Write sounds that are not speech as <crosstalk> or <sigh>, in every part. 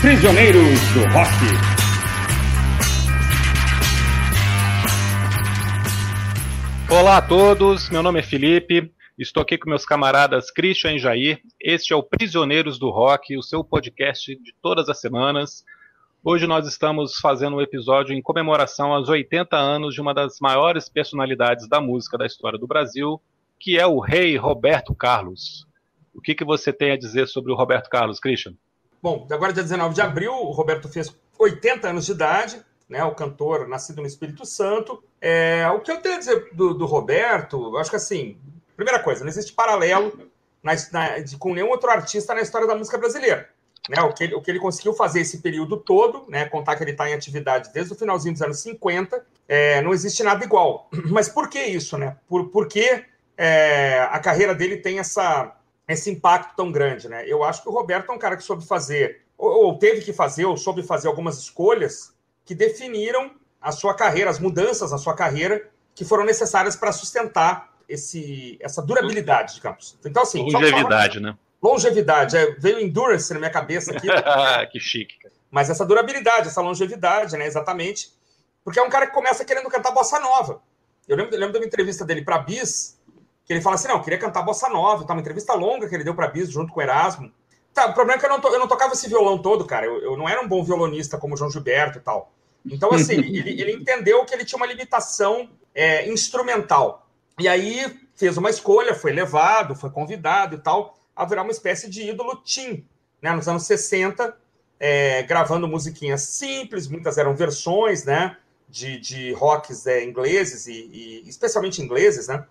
Prisioneiros do Rock. Olá a todos, meu nome é Felipe, estou aqui com meus camaradas Christian e Jair. Este é o Prisioneiros do Rock, o seu podcast de todas as semanas. Hoje nós estamos fazendo um episódio em comemoração aos 80 anos de uma das maiores personalidades da música da história do Brasil, que é o rei Roberto Carlos. O que, que você tem a dizer sobre o Roberto Carlos, Christian? Bom, agora dia 19 de abril, o Roberto fez 80 anos de idade, né, o cantor nascido no Espírito Santo. É, o que eu tenho a dizer do, do Roberto, acho que assim, primeira coisa, não existe paralelo na, na, de, com nenhum outro artista na história da música brasileira. Né, o, que ele, o que ele conseguiu fazer esse período todo, né, contar que ele está em atividade desde o finalzinho dos anos 50, é, não existe nada igual. <clears throat> Mas por que isso? Né? Por, por que é, a carreira dele tem essa, esse impacto tão grande, né? Eu acho que o Roberto é um cara que soube fazer, ou, ou teve que fazer, ou soube fazer algumas escolhas que definiram a sua carreira, as mudanças na sua carreira que foram necessárias para sustentar esse, essa durabilidade, digamos. Então, assim. Longevidade, né? Longevidade. É, veio endurance na minha cabeça aqui. <laughs> que chique. Mas essa durabilidade, essa longevidade, né? Exatamente. Porque é um cara que começa querendo cantar bossa nova. Eu lembro, eu lembro de uma entrevista dele para Bis, que ele fala assim: não, eu queria cantar bossa nova, tá? uma entrevista longa que ele deu para Bis junto com o Erasmo. Tá, o problema é que eu não, to, eu não tocava esse violão todo, cara. Eu, eu, não era um bom violonista como o João Gilberto e tal. Então, assim, <laughs> ele, ele, entendeu que ele tinha uma limitação é, instrumental. E aí fez uma escolha, foi levado, foi convidado e tal, a virar uma espécie de ídolo teen, né? Nos anos 60, é, gravando musiquinhas simples, muitas eram versões, né? De, de rocks é, ingleses e, e especialmente ingleses, né?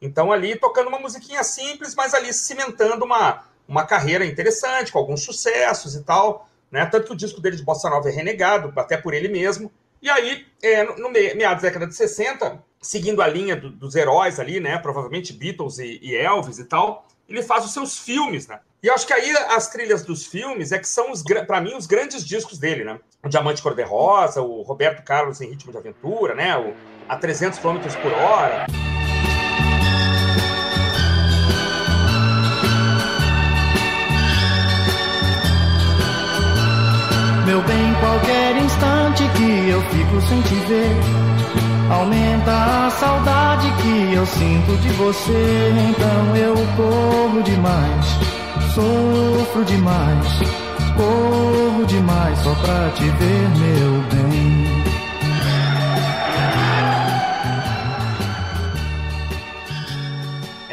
Então, ali tocando uma musiquinha simples, mas ali cimentando uma, uma carreira interessante, com alguns sucessos e tal. Né? Tanto que o disco dele de Bossa Nova é renegado, até por ele mesmo. E aí, é, no meados da década de 60, seguindo a linha do, dos heróis ali, né? Provavelmente Beatles e, e, Elvis e tal, ele faz os seus filmes, né? E acho que aí as trilhas dos filmes é que são, para mim, os grandes discos dele, né? O Diamante Cor-de-Rosa, o Roberto Carlos em Ritmo de Aventura, né? O A 300 km por hora. Sem te ver, aumenta a saudade que eu sinto de você. Então eu corro demais, sofro demais, corro demais só pra te ver, meu bem.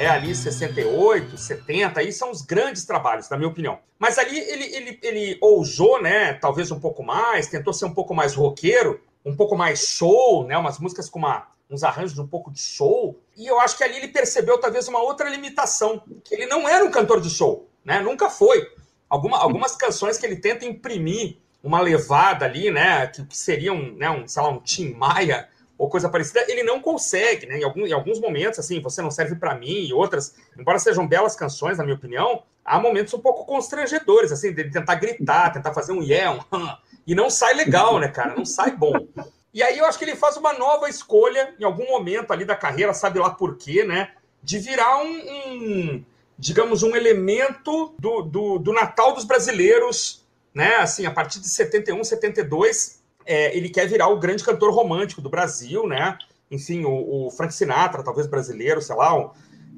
é ali 68, 70, aí são os grandes trabalhos, na minha opinião. Mas ali ele, ele, ele ousou, né, talvez um pouco mais, tentou ser um pouco mais roqueiro, um pouco mais soul, né, umas músicas com uma, uns arranjos um pouco de soul, e eu acho que ali ele percebeu talvez uma outra limitação, que ele não era um cantor de soul, né, nunca foi. Alguma, algumas canções que ele tenta imprimir uma levada ali, né, que, que seria um, né, um, sei lá, um Tim Maia, ou coisa parecida, ele não consegue, né? Em, algum, em alguns momentos, assim, você não serve para mim e outras, embora sejam belas canções, na minha opinião, há momentos um pouco constrangedores, assim, de tentar gritar, tentar fazer um yeah, um e não sai legal, né, cara? Não sai bom. E aí eu acho que ele faz uma nova escolha em algum momento ali da carreira, sabe lá por quê, né? De virar um, um digamos, um elemento do, do, do Natal dos brasileiros, né? Assim, a partir de 71, 72, é, ele quer virar o grande cantor romântico do Brasil, né? Enfim, o, o Frank Sinatra, talvez brasileiro, sei lá, um,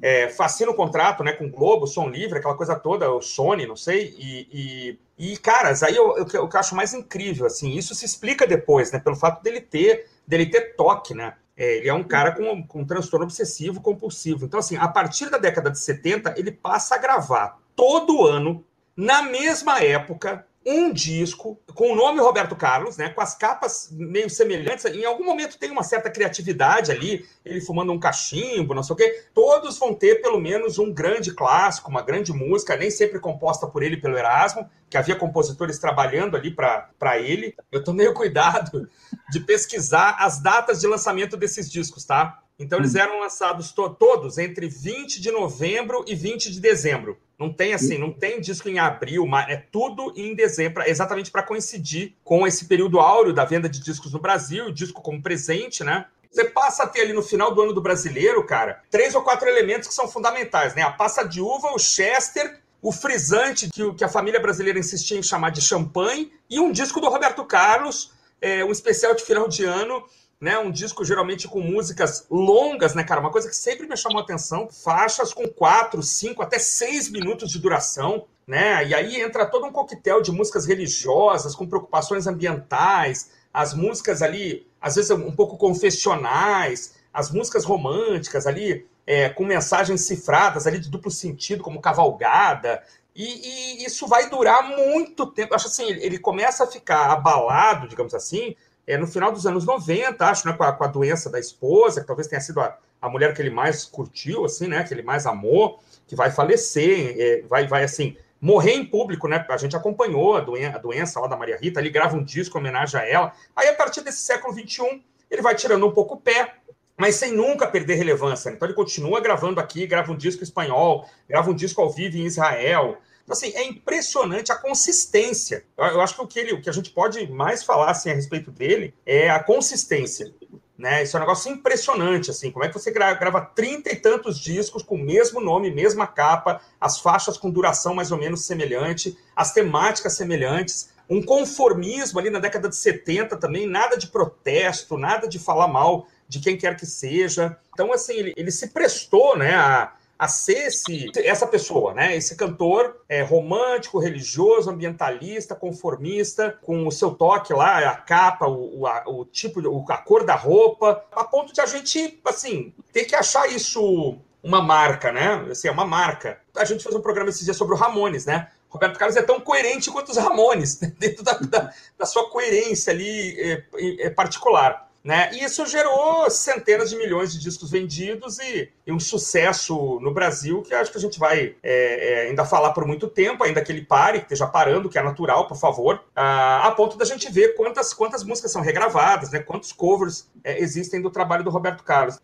é, fascina o contrato né, com Globo, som livre, aquela coisa toda, o Sony, não sei. E, e, e caras, aí eu, eu, eu, acho mais incrível, assim, isso se explica depois, né? Pelo fato dele ter, dele ter toque, né? É, ele é um cara com, com um transtorno obsessivo compulsivo. Então, assim, a partir da década de 70, ele passa a gravar todo ano, na mesma época, um disco com o nome Roberto Carlos, né, com as capas meio semelhantes. Em algum momento tem uma certa criatividade ali, ele fumando um cachimbo, não sei o quê. Todos vão ter pelo menos um grande clássico, uma grande música, nem sempre composta por ele pelo Erasmo, que havia compositores trabalhando ali para ele. Eu tomei o cuidado de pesquisar as datas de lançamento desses discos, tá? Então eles hum. eram lançados to todos entre 20 de novembro e 20 de dezembro. Não tem assim, não tem disco em abril, mas é tudo em dezembro, exatamente para coincidir com esse período áureo da venda de discos no Brasil, disco como presente, né? Você passa a ter ali no final do ano do brasileiro, cara, três ou quatro elementos que são fundamentais, né? A passa de uva, o Chester, o frisante que, que a família brasileira insistia em chamar de champanhe, e um disco do Roberto Carlos, é, um especial de final de ano, né? Um disco geralmente com músicas longas, né, cara? Uma coisa que sempre me chamou a atenção, faixas com quatro, cinco, até seis minutos de duração, né? E aí entra todo um coquetel de músicas religiosas, com preocupações ambientais, as músicas ali, às vezes um pouco confessionais, as músicas românticas ali, é, com mensagens cifradas ali de duplo sentido, como cavalgada. E, e, isso vai durar muito tempo. Acho assim, ele começa a ficar abalado, digamos assim, é, no final dos anos 90, acho, né, com a, com a doença da esposa, que talvez tenha sido a, a mulher que ele mais curtiu, assim, né, que ele mais amou, que vai falecer, é, vai, vai, assim, morrer em público, né? A gente acompanhou a, doen a doença lá da Maria Rita, ele grava um disco em homenagem a ela. Aí, a partir desse século XXI, ele vai tirando um pouco o pé, mas sem nunca perder relevância. Então, ele continua gravando aqui, grava um disco espanhol, grava um disco ao vivo em Israel. Então, assim, é impressionante a consistência. Eu, acho que o que, ele, o que a gente pode mais falar assim, a respeito dele é a consistência. Né? Isso é um negócio impressionante, assim, como é que você grava trinta e tantos discos com o mesmo nome, mesma capa, as faixas com duração mais ou menos semelhante, as temáticas semelhantes, um conformismo ali na década de 70 também, nada de protesto, nada de falar mal de quem quer que seja. Então, assim, ele, ele se prestou, né, a, a ser esse, essa pessoa, né? Esse cantor é, romântico, religioso, ambientalista, conformista, com o seu toque lá, a capa, o, a, o tipo, a cor da roupa, a ponto de a gente, assim, ter que achar isso uma marca, né? Assim, é uma marca. A gente fez um programa esses dias sobre o Ramones, né? Roberto Carlos é tão coerente quanto os Ramones, <laughs> dentro da, da, da sua coerência ali é, é particular. Né? E isso gerou centenas de milhões de discos vendidos e, e um sucesso no Brasil que acho que a gente vai é, é, ainda falar por muito tempo, ainda que ele pare, que esteja parando, que é natural, por favor, a, a ponto da gente ver quantas, quantas músicas são regravadas, né? quantos covers é, existem do trabalho do Roberto Carlos.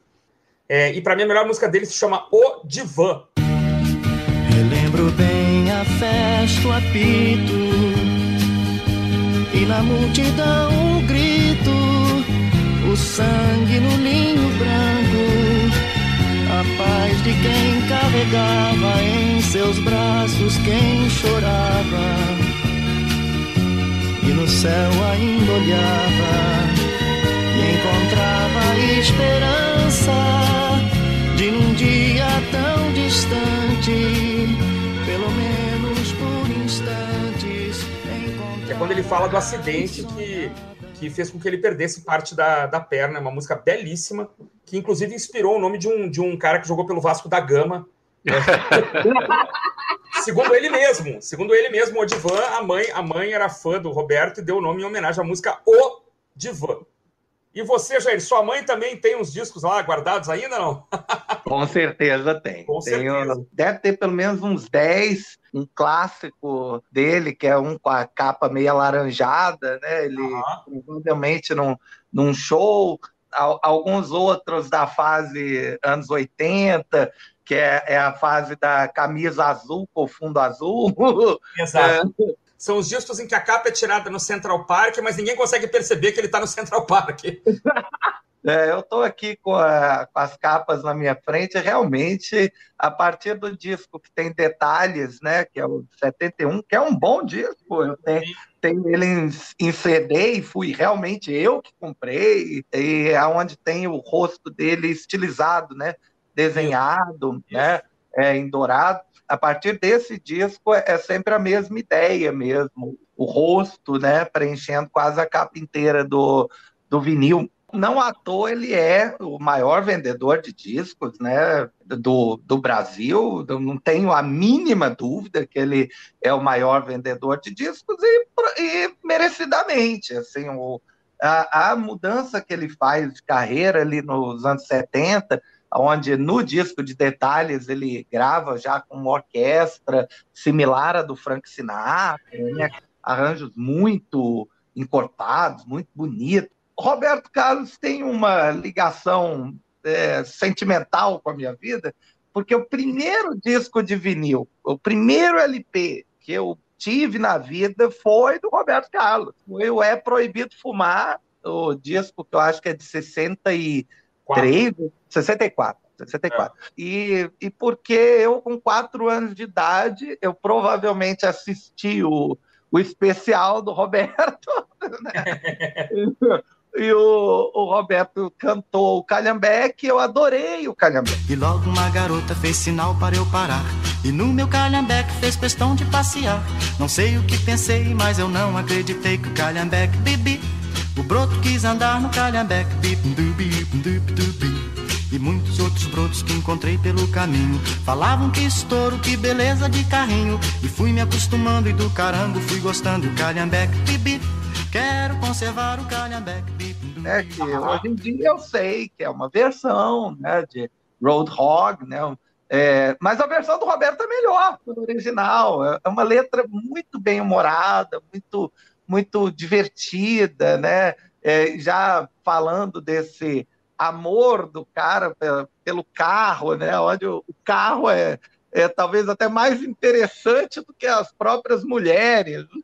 É, e para mim a melhor música dele se chama O Divã. Bem a festa, o apito e na multidão grito o sangue no linho branco, a paz de quem carregava em seus braços quem chorava, e no céu ainda olhava e encontrava esperança de num dia tão distante, pelo menos por instantes. É quando ele fala do acidente que que fez com que ele perdesse parte da, da perna. É uma música belíssima, que inclusive inspirou o nome de um, de um cara que jogou pelo Vasco da Gama. <laughs> segundo ele mesmo, segundo ele mesmo, o Divan, a mãe, a mãe era fã do Roberto e deu o nome em homenagem à música O Divan. E você, Jair, sua mãe também tem uns discos lá guardados ainda, não? <laughs> Com certeza tem. Com certeza. deve ter pelo menos uns 10, um clássico dele, que é um com a capa meio alaranjada, né? Ele uhum. provavelmente num, num show, alguns outros da fase anos 80, que é, é, a fase da camisa azul com fundo azul. Exato. <laughs> É, são os discos em que a capa é tirada no Central Park, mas ninguém consegue perceber que ele está no Central Park. <laughs> É, eu estou aqui com, a, com, as capas na minha frente, realmente, a partir do disco que tem detalhes, né, que é o 71, que é um bom disco, eu tenho, tenho ele em, em, CD e fui realmente eu que comprei, e é onde tem o rosto dele estilizado, né, desenhado, né, é, em dourado a partir desse disco é sempre a mesma ideia mesmo, o rosto, né, preenchendo quase a capa inteira do, do vinil. Não à toa ele é o maior vendedor de discos né, do, do Brasil, eu não tenho a mínima dúvida que ele é o maior vendedor de discos e, e merecidamente. Assim, o, a, a mudança que ele faz de carreira ali nos anos 70 onde no disco de detalhes ele grava já com uma orquestra similar à do Frank Sinatra, né? arranjos muito encorpados, muito bonitos. Roberto Carlos tem uma ligação é, sentimental com a minha vida, porque o primeiro disco de vinil, o primeiro LP que eu tive na vida foi do Roberto Carlos. O É Proibido Fumar, o disco que eu acho que é de 60 e 3, 64. 64. É. E, e porque eu, com quatro anos de idade, eu provavelmente assisti o, o especial do Roberto. <laughs> Né? e o, o, Roberto cantou o Calhambeque, eu adorei o Calhambeque. E logo uma garota fez sinal para eu parar. E no meu Calhambeque fez questão de passear. Não sei o que pensei, mas eu não acreditei que o Calhambeque bibi. Broto quis andar no Calhambeque, bip, dubi, dubi, dubi e muitos outros brotos que encontrei pelo caminho. Falavam que estouro, que beleza de carrinho. E fui me acostumando e do carango fui gostando. O calhambeque, bibi, quero conservar o calhambeque. É que hoje em dia eu sei que é uma versão né, de Roadhog, né? É, mas a versão do Roberto é melhor que o original. É, é uma letra muito bem humorada, muito, muito divertida, né? É, já falando desse amor do cara pelo carro, né? Onde o carro é, é talvez até mais interessante do que as próprias mulheres. Uhum.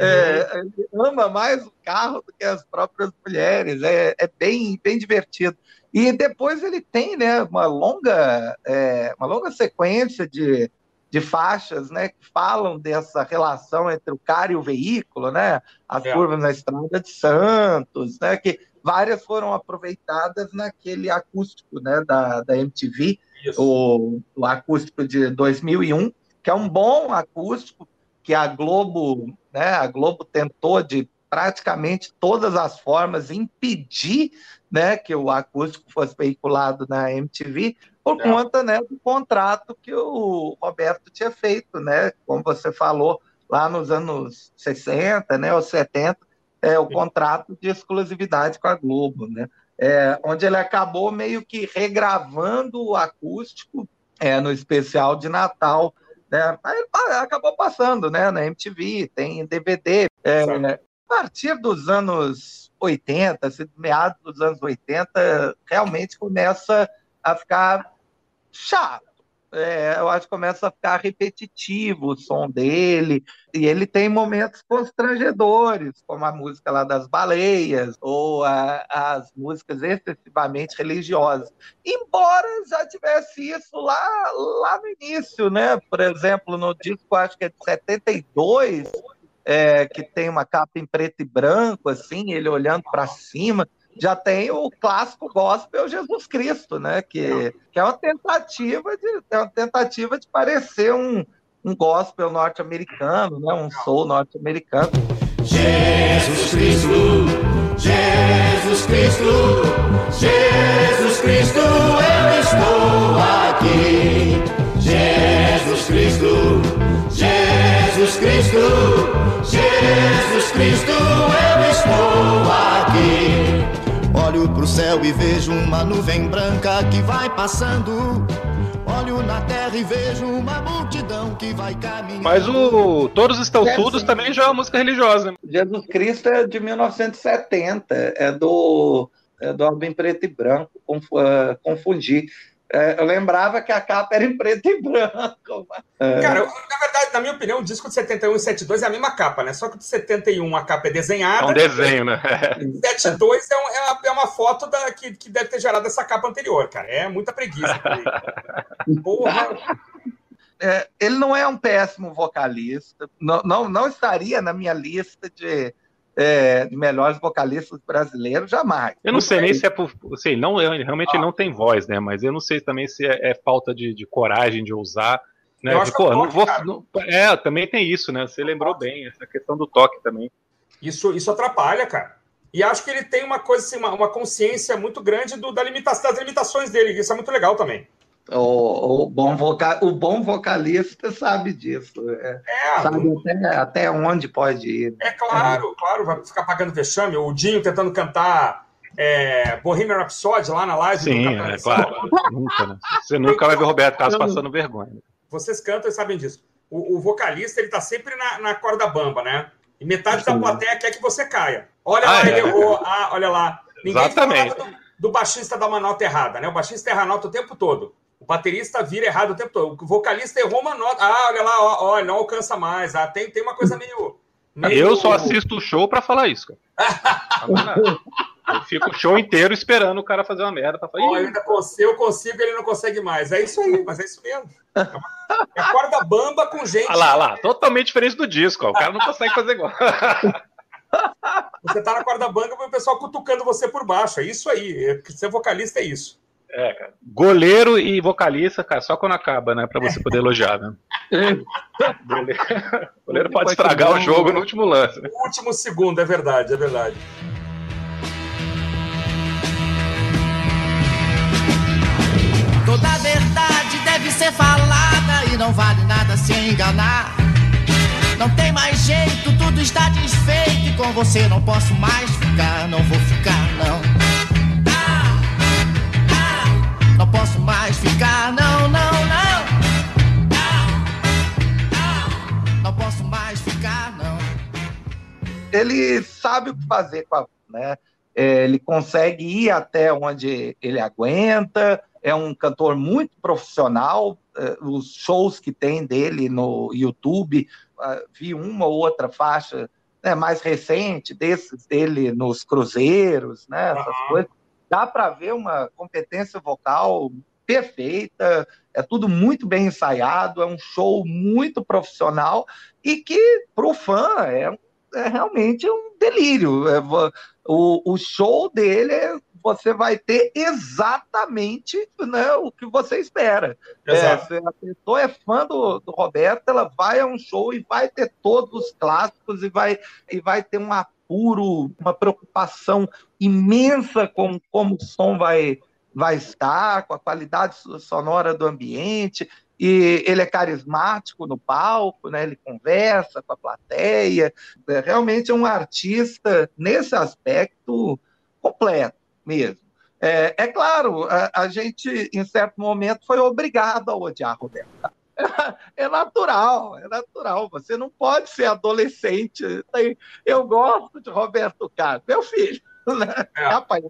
É, ama mais o carro do que as próprias mulheres. É, é bem, bem divertido. E depois ele tem né, uma, longa, é, uma longa sequência de, de faixas né, que falam dessa relação entre o cara e o veículo, né? As é. curvas na estrada de Santos, né? Que várias foram aproveitadas naquele acústico né, da, da MTV, o, o, acústico de 2001, que é um bom acústico que a Globo, né, a Globo tentou de praticamente todas as formas impedir né, que o acústico fosse veiculado na MTV por conta né, do contrato que o Roberto tinha feito, né, como você falou, lá nos anos 60 né, ou 70, é, o contrato de exclusividade com a Globo, né? É, onde ele acabou meio que regravando o acústico é, no especial de Natal. Né? Aí ele acabou passando né, na MTV, tem DVD. É, a partir dos anos 80, assim, meados dos anos 80, realmente começa a ficar chato é, eu acho que começa a ficar repetitivo o som dele, e ele tem momentos constrangedores, como a música lá das baleias, ou a, as músicas excessivamente religiosas. Embora já tivesse isso lá, lá no início, né? Por exemplo, no disco, acho que é de 72, é, que tem uma capa em preto e branco, assim, ele olhando para cima já tem o clássico gospel Jesus Cristo, né? Que, que é uma tentativa de é uma tentativa de parecer um, um gospel norte-americano, né? Um soul norte-americano. Jesus Cristo, Jesus Cristo, Jesus céu e vejo uma nuvem branca que vai passando. Olho na terra e vejo uma multidão que vai caminhando. Mas o Todos Estão é, Surdos também já é uma música religiosa. Né? Jesus Cristo é de 1970, é do, é do álbum preto e branco, ah, confundi. É, eu lembrava que a capa era em preto e branco. É. Cara, na verdade, na minha opinião, o disco de 71 e 72 é a mesma capa, né? Só que o de 71 a capa é desenhada. É um desenho, né? <laughs> 72 é, um, é, uma, é uma foto da, que, que deve ter gerado essa capa anterior, cara. É muita preguiça. Porra. É, ele não é um péssimo vocalista, não, não, não estaria na minha lista de é, melhores vocalistas brasileiros, jamais. Eu não sei nem se é por. Sei, não, realmente ah. não tem voz, né? Mas eu não sei também se é, é falta de, de, coragem de usar. Né? De, pô, não vou, não, é, também tem isso, né? Você lembrou bem, essa questão do toque também. Isso, isso atrapalha, cara. E acho que ele tem uma coisa, assim, uma, uma consciência muito grande do, da limitação, das limitações dele. Isso é muito legal também. O, o, bom voca, o bom vocalista sabe disso. É, é, sabe até, até onde pode ir. É claro, é. claro, vai ficar pagando vexame. O Dinho tentando cantar é, Bohemian Rhapsody lá na live. Sim, é claro. nunca, né? Você nunca vai ver o Roberto Carlos passando vergonha. Vocês cantam e sabem disso. O, o vocalista, ele tá sempre na, na corda bamba, né? E metade Sim. da plateia quer que você caia. Olha ah, lá, é? ele errou. Ah, olha lá. Ninguém Exatamente. Do, do, baixista da manota errada, né? O baixista erra a nota o tempo todo. O baterista vira errado o tempo todo. O vocalista errou uma nota. Ah, olha lá, ó, ó não alcança mais. Ah, tem, tem uma coisa meio. meio... Eu só assisto o show para falar isso, cara. Eu fico o show inteiro esperando o cara fazer uma merda. Pra falar, eu ainda consigo, eu consigo, ele não consegue mais. É isso aí, mas é isso mesmo. É corda bamba com gente. Olha lá, olha lá, totalmente diferente do disco. Ó. O cara não consegue fazer igual. Você tá na corda bamba e o pessoal cutucando você por baixo. É isso aí. É, ser vocalista é isso. É, cara. Goleiro e vocalista, cara, só quando acaba, né? Pra você poder elogiar, né? <laughs> Goleiro, goleiro pode estragar o jogo no último lance. Né? O último segundo, é verdade, é verdade. Toda verdade deve ser falada e não vale nada se enganar. Não tem mais jeito, tudo está desfeito e com você não posso mais ficar, não vou ficar, não. Posso mais ficar, não, não, não. Ah, ah, não posso mais ficar, não. Ele sabe o que fazer com a, né? É, ele consegue ir até onde ele aguenta, é um cantor muito profissional. É, os shows que tem dele no YouTube, uh, vi uma ou outra faixa né, mais recente desses dele nos cruzeiros, né, essas uhum. coisas. Dá para ver uma competência vocal perfeita, é tudo muito bem ensaiado, é um show muito profissional e que para o fã é, é, realmente um delírio. É, o, o show dele é você vai ter exatamente né, o que você espera. É, se a pessoa é fã do, do Roberto, ela vai a um show e vai ter todos os clássicos e vai, e vai ter um apuro, uma preocupação imensa com como o som vai, vai estar, com a qualidade sonora do ambiente. E ele é carismático no palco, né? ele conversa com a plateia. É, realmente é um artista, nesse aspecto, completo mesmo. É, é claro, a, a, gente, em certo momento, foi obrigado a odiar Roberto É, natural, é natural. Você não pode ser adolescente. Eu gosto de Roberto Carlos, meu filho. <laughs> Né? É. Rapaz,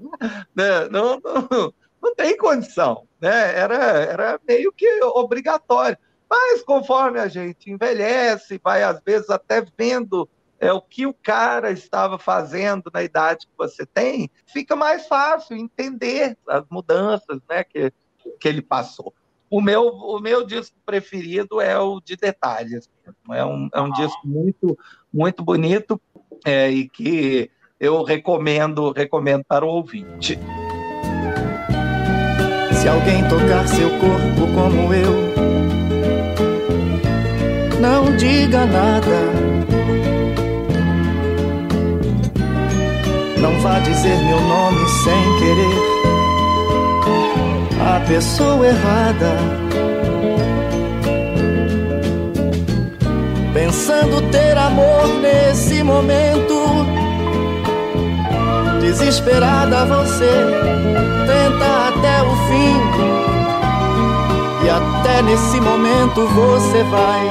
né? não, não, não tem condição. Né? Era, era meio que obrigatório. Mas conforme a gente envelhece, vai às vezes até vendo é, o que o cara estava fazendo na idade que você tem, fica mais fácil entender as mudanças né, que, que ele passou. O meu, o meu disco preferido é o de detalhes. É um, é um disco muito, muito bonito é, e que eu recomendo, recomendo para o ouvinte. Se alguém tocar seu corpo como eu, não diga nada Não vá dizer meu nome sem querer. A pessoa errada. Pensando ter amor nesse momento. Desesperada você tenta até o fim. E até nesse momento você vai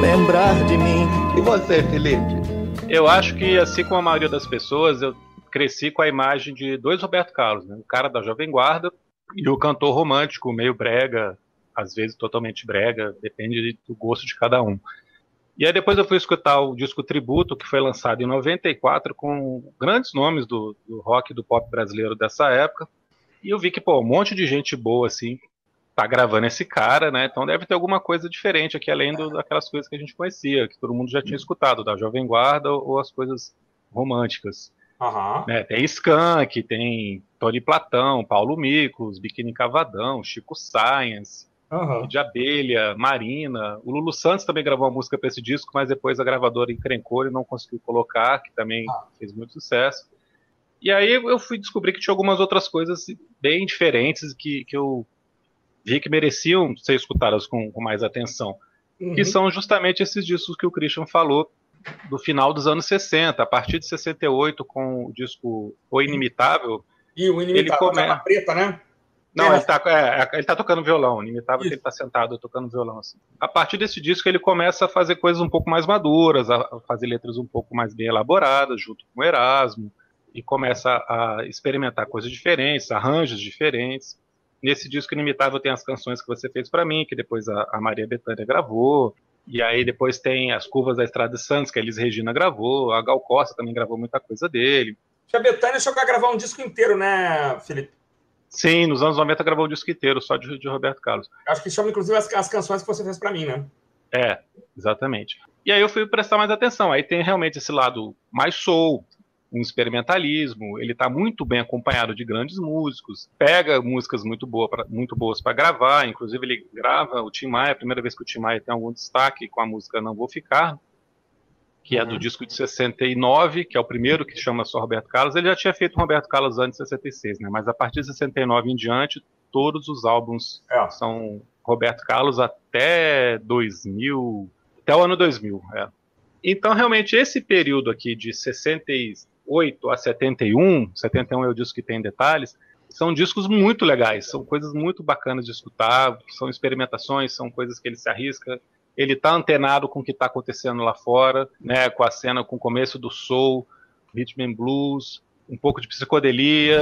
lembrar de mim. E você, Felipe? Eu acho que, assim como a maioria das pessoas, eu cresci com a imagem de dois Roberto Carlos, né? o cara da Jovem Guarda e o cantor romântico, meio brega, às vezes totalmente brega, depende do gosto de cada um. E aí depois eu fui escutar o disco Tributo, que foi lançado em 94, com grandes nomes do, do rock e do pop brasileiro dessa época, e eu vi que, pô, um monte de gente boa, assim, tá gravando esse cara, né? Então deve ter alguma coisa diferente aqui, além do, daquelas coisas que a gente conhecia, que todo mundo já tinha escutado, da Jovem Guarda ou, ou as coisas românticas. Uhum. Né? Tem Skank, tem Tony Platão, Paulo Micos, Biquíni Cavadão, Chico Science, uhum. de Abelha, Marina. O Lulu Santos também gravou uma música para esse disco, mas depois a gravadora encrencou e não conseguiu colocar, que também ah. fez muito sucesso. E aí eu fui descobrir que tinha algumas outras coisas bem diferentes que, que eu vi que mereciam ser escutadas com, com mais atenção. Uhum. Que são justamente esses discos que o Christian falou do final dos anos 60, a partir de 68, com o disco O Inimitável. E o Inimitável, ele come... preta, né? Não, é. ele, tá, é, ele tá tocando violão, Inimitável que ele tá sentado tocando violão. Assim. A partir desse disco ele começa a fazer coisas um pouco mais maduras, a fazer letras um pouco mais bem elaboradas, junto com o Erasmo, e começa a experimentar coisas diferentes, arranjos diferentes. Nesse disco Inimitável tem as canções que você fez para mim, que depois a, a Maria Bethânia gravou. E aí depois tem as curvas da Estrada de Santos, que a Elis Regina gravou, a Gal Costa também gravou muita coisa dele. A Betânia chegou a gravar um disco inteiro, né, Felipe? Sim, nos anos 90 gravou um disco inteiro, só de, de Roberto Carlos. Acho que chama, inclusive, as, as canções que você fez para mim, né? É, exatamente. E aí eu fui prestar mais atenção. Aí tem realmente esse lado mais soul, um experimentalismo. Ele está muito bem acompanhado de grandes músicos. Pega músicas muito, boa pra, muito boas para gravar. Inclusive ele grava o Tim Maia, a primeira vez que o Tim Maia tem algum destaque com a música Não Vou Ficar, que é do uhum. disco de 69, que é o primeiro que chama só Roberto Carlos. Ele já tinha feito Roberto Carlos antes de 66, né? Mas a partir de 69 em diante, todos os álbuns é. são Roberto Carlos até 2000, até o ano 2000, é. Então, realmente, esse período aqui de 68 a 71, 71 é o disco que tem detalhes, são discos muito legais, são coisas muito bacanas de escutar, são experimentações, são coisas que ele se arrisca, ele tá antenado com o que está acontecendo lá fora, né, com a cena, com o começo do soul, rhythm and blues, um pouco de psicodelia.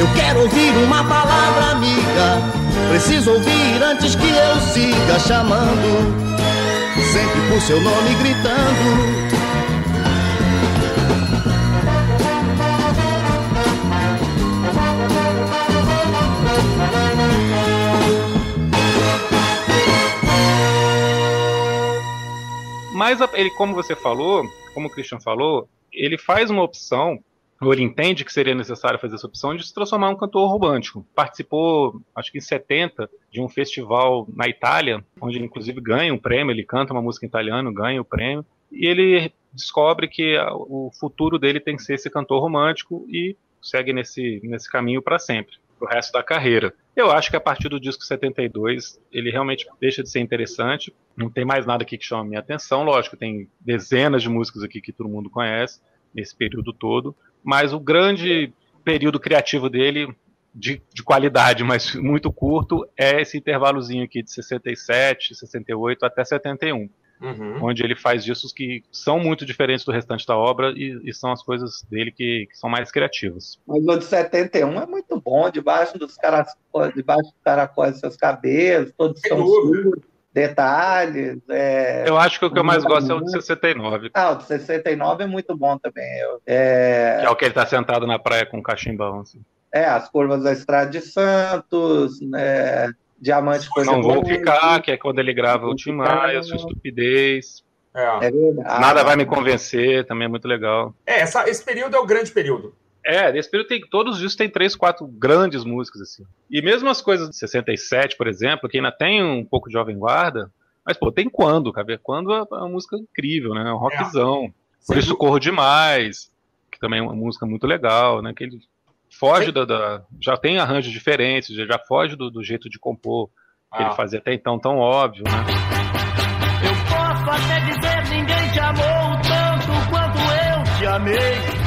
Eu quero ouvir uma palavra amiga, preciso ouvir antes que eu siga chamando, sempre por seu nome gritando. Mas ele, como você falou, como o Christian falou, ele faz uma opção, ou ele entende que seria necessário fazer essa opção de se transformar em um cantor romântico. Participou, acho que em 70, de um festival na Itália, onde ele inclusive ganha um prêmio, ele canta uma música em italiano, ganha o prêmio, e ele descobre que o futuro dele tem que ser esse cantor romântico e segue nesse, nesse caminho para sempre pro resto da carreira. Eu acho que a partir do disco 72 ele realmente deixa de ser interessante. Não tem mais nada aqui que chama a minha atenção. Lógico, tem dezenas de músicas aqui que todo mundo conhece nesse período todo. Mas o grande período criativo dele, de, de qualidade, <laughs> mas muito curto, é esse intervalozinho aqui de 67, 68 até 71 uhum. onde ele faz discos que são muito diferentes do restante da obra e, e são as coisas dele que, que, são mais criativas. Mas o de 71 é muito bom, debaixo dos caracóis, debaixo dos caracóis seus cabelos, todos são detalhes. É... Eu acho que o que eu mais gosto é o de 69. Ah, o de 69 é muito bom também. É... Que é o que ele está sentado na praia com o cachimbão. Assim. É, as curvas da Estrada de Santos, né? Diamante coisa Não vou ficar, que é quando ele grava o Tim Maia, sua estupidez. É. É Nada vai me convencer, também é muito legal. É, essa, esse período é o grande período. É, nesse período tem, todos os discos tem três, quatro grandes músicas, assim. E mesmo as coisas de 67, por exemplo, que ainda tem um pouco de Jovem Guarda, mas, pô, tem quando, cara? Quando é uma música incrível, né? É um rockzão. É. Por isso Corro Demais, que também é uma música muito legal, né? Que ele foge da, da, Já tem arranjos diferentes, já foge do, do jeito de compor que ele ah. fazia até então tão óbvio, né? Eu posso até dizer ninguém te amou tanto quanto eu te amei.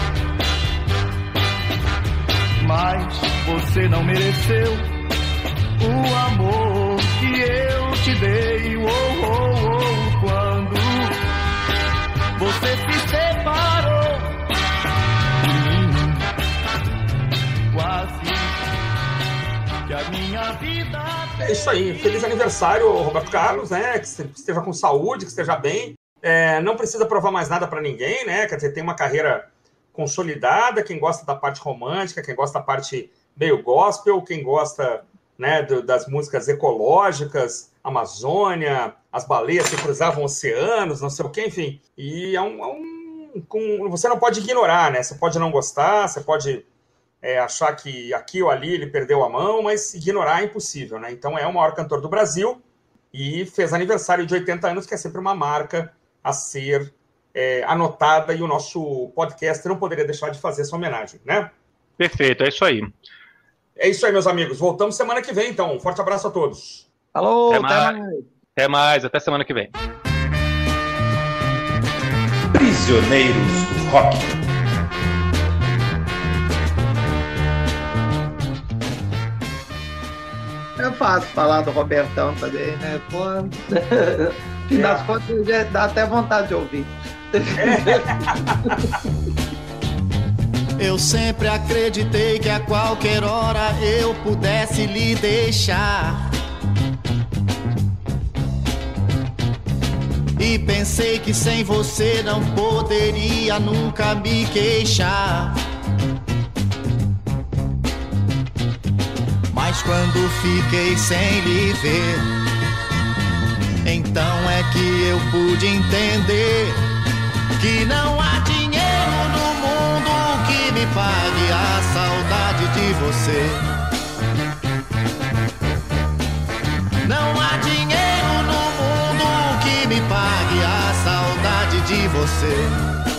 Mas você não mereceu o amor que eu te dei. Oh, oh, É isso aí. Feliz aniversário, Roberto Carlos, né? Que esteja com saúde, que esteja bem. É, não precisa provar mais nada para ninguém, né? Quer dizer, tem uma carreira consolidada. Quem gosta da parte romântica, quem gosta da parte meio gospel, quem gosta né, do, das músicas ecológicas, Amazônia, as baleias que cruzavam oceanos, não sei o que, enfim. E é um, é um com, você não pode ignorar, né? Você pode não gostar, você pode é, achar que aqui ou ali ele perdeu a mão, mas ignorar é impossível, né? Então é o maior cantor do Brasil e fez aniversário de 80 anos, que é sempre uma marca a ser é, anotada e o nosso podcast não poderia deixar de fazer essa homenagem, né? Perfeito, é isso aí. É isso aí, meus amigos. Voltamos semana que vem, então. Um forte abraço a todos. Alô, até, até mais. mais. Até mais, até semana que vem. Prisioneiros do Rock. Fácil falar do Robertão também, né? Pô, fim das <laughs> contas, dá até vontade de ouvir. <laughs> Eu sempre acreditei que a qualquer hora eu pudesse lhe deixar. E pensei que sem você não poderia nunca me queixar. Mas quando fiquei sem lhe ver, então é que eu pude entender que não há dinheiro no mundo que me pague a saudade de você. Não há dinheiro no mundo que me pague a saudade de você.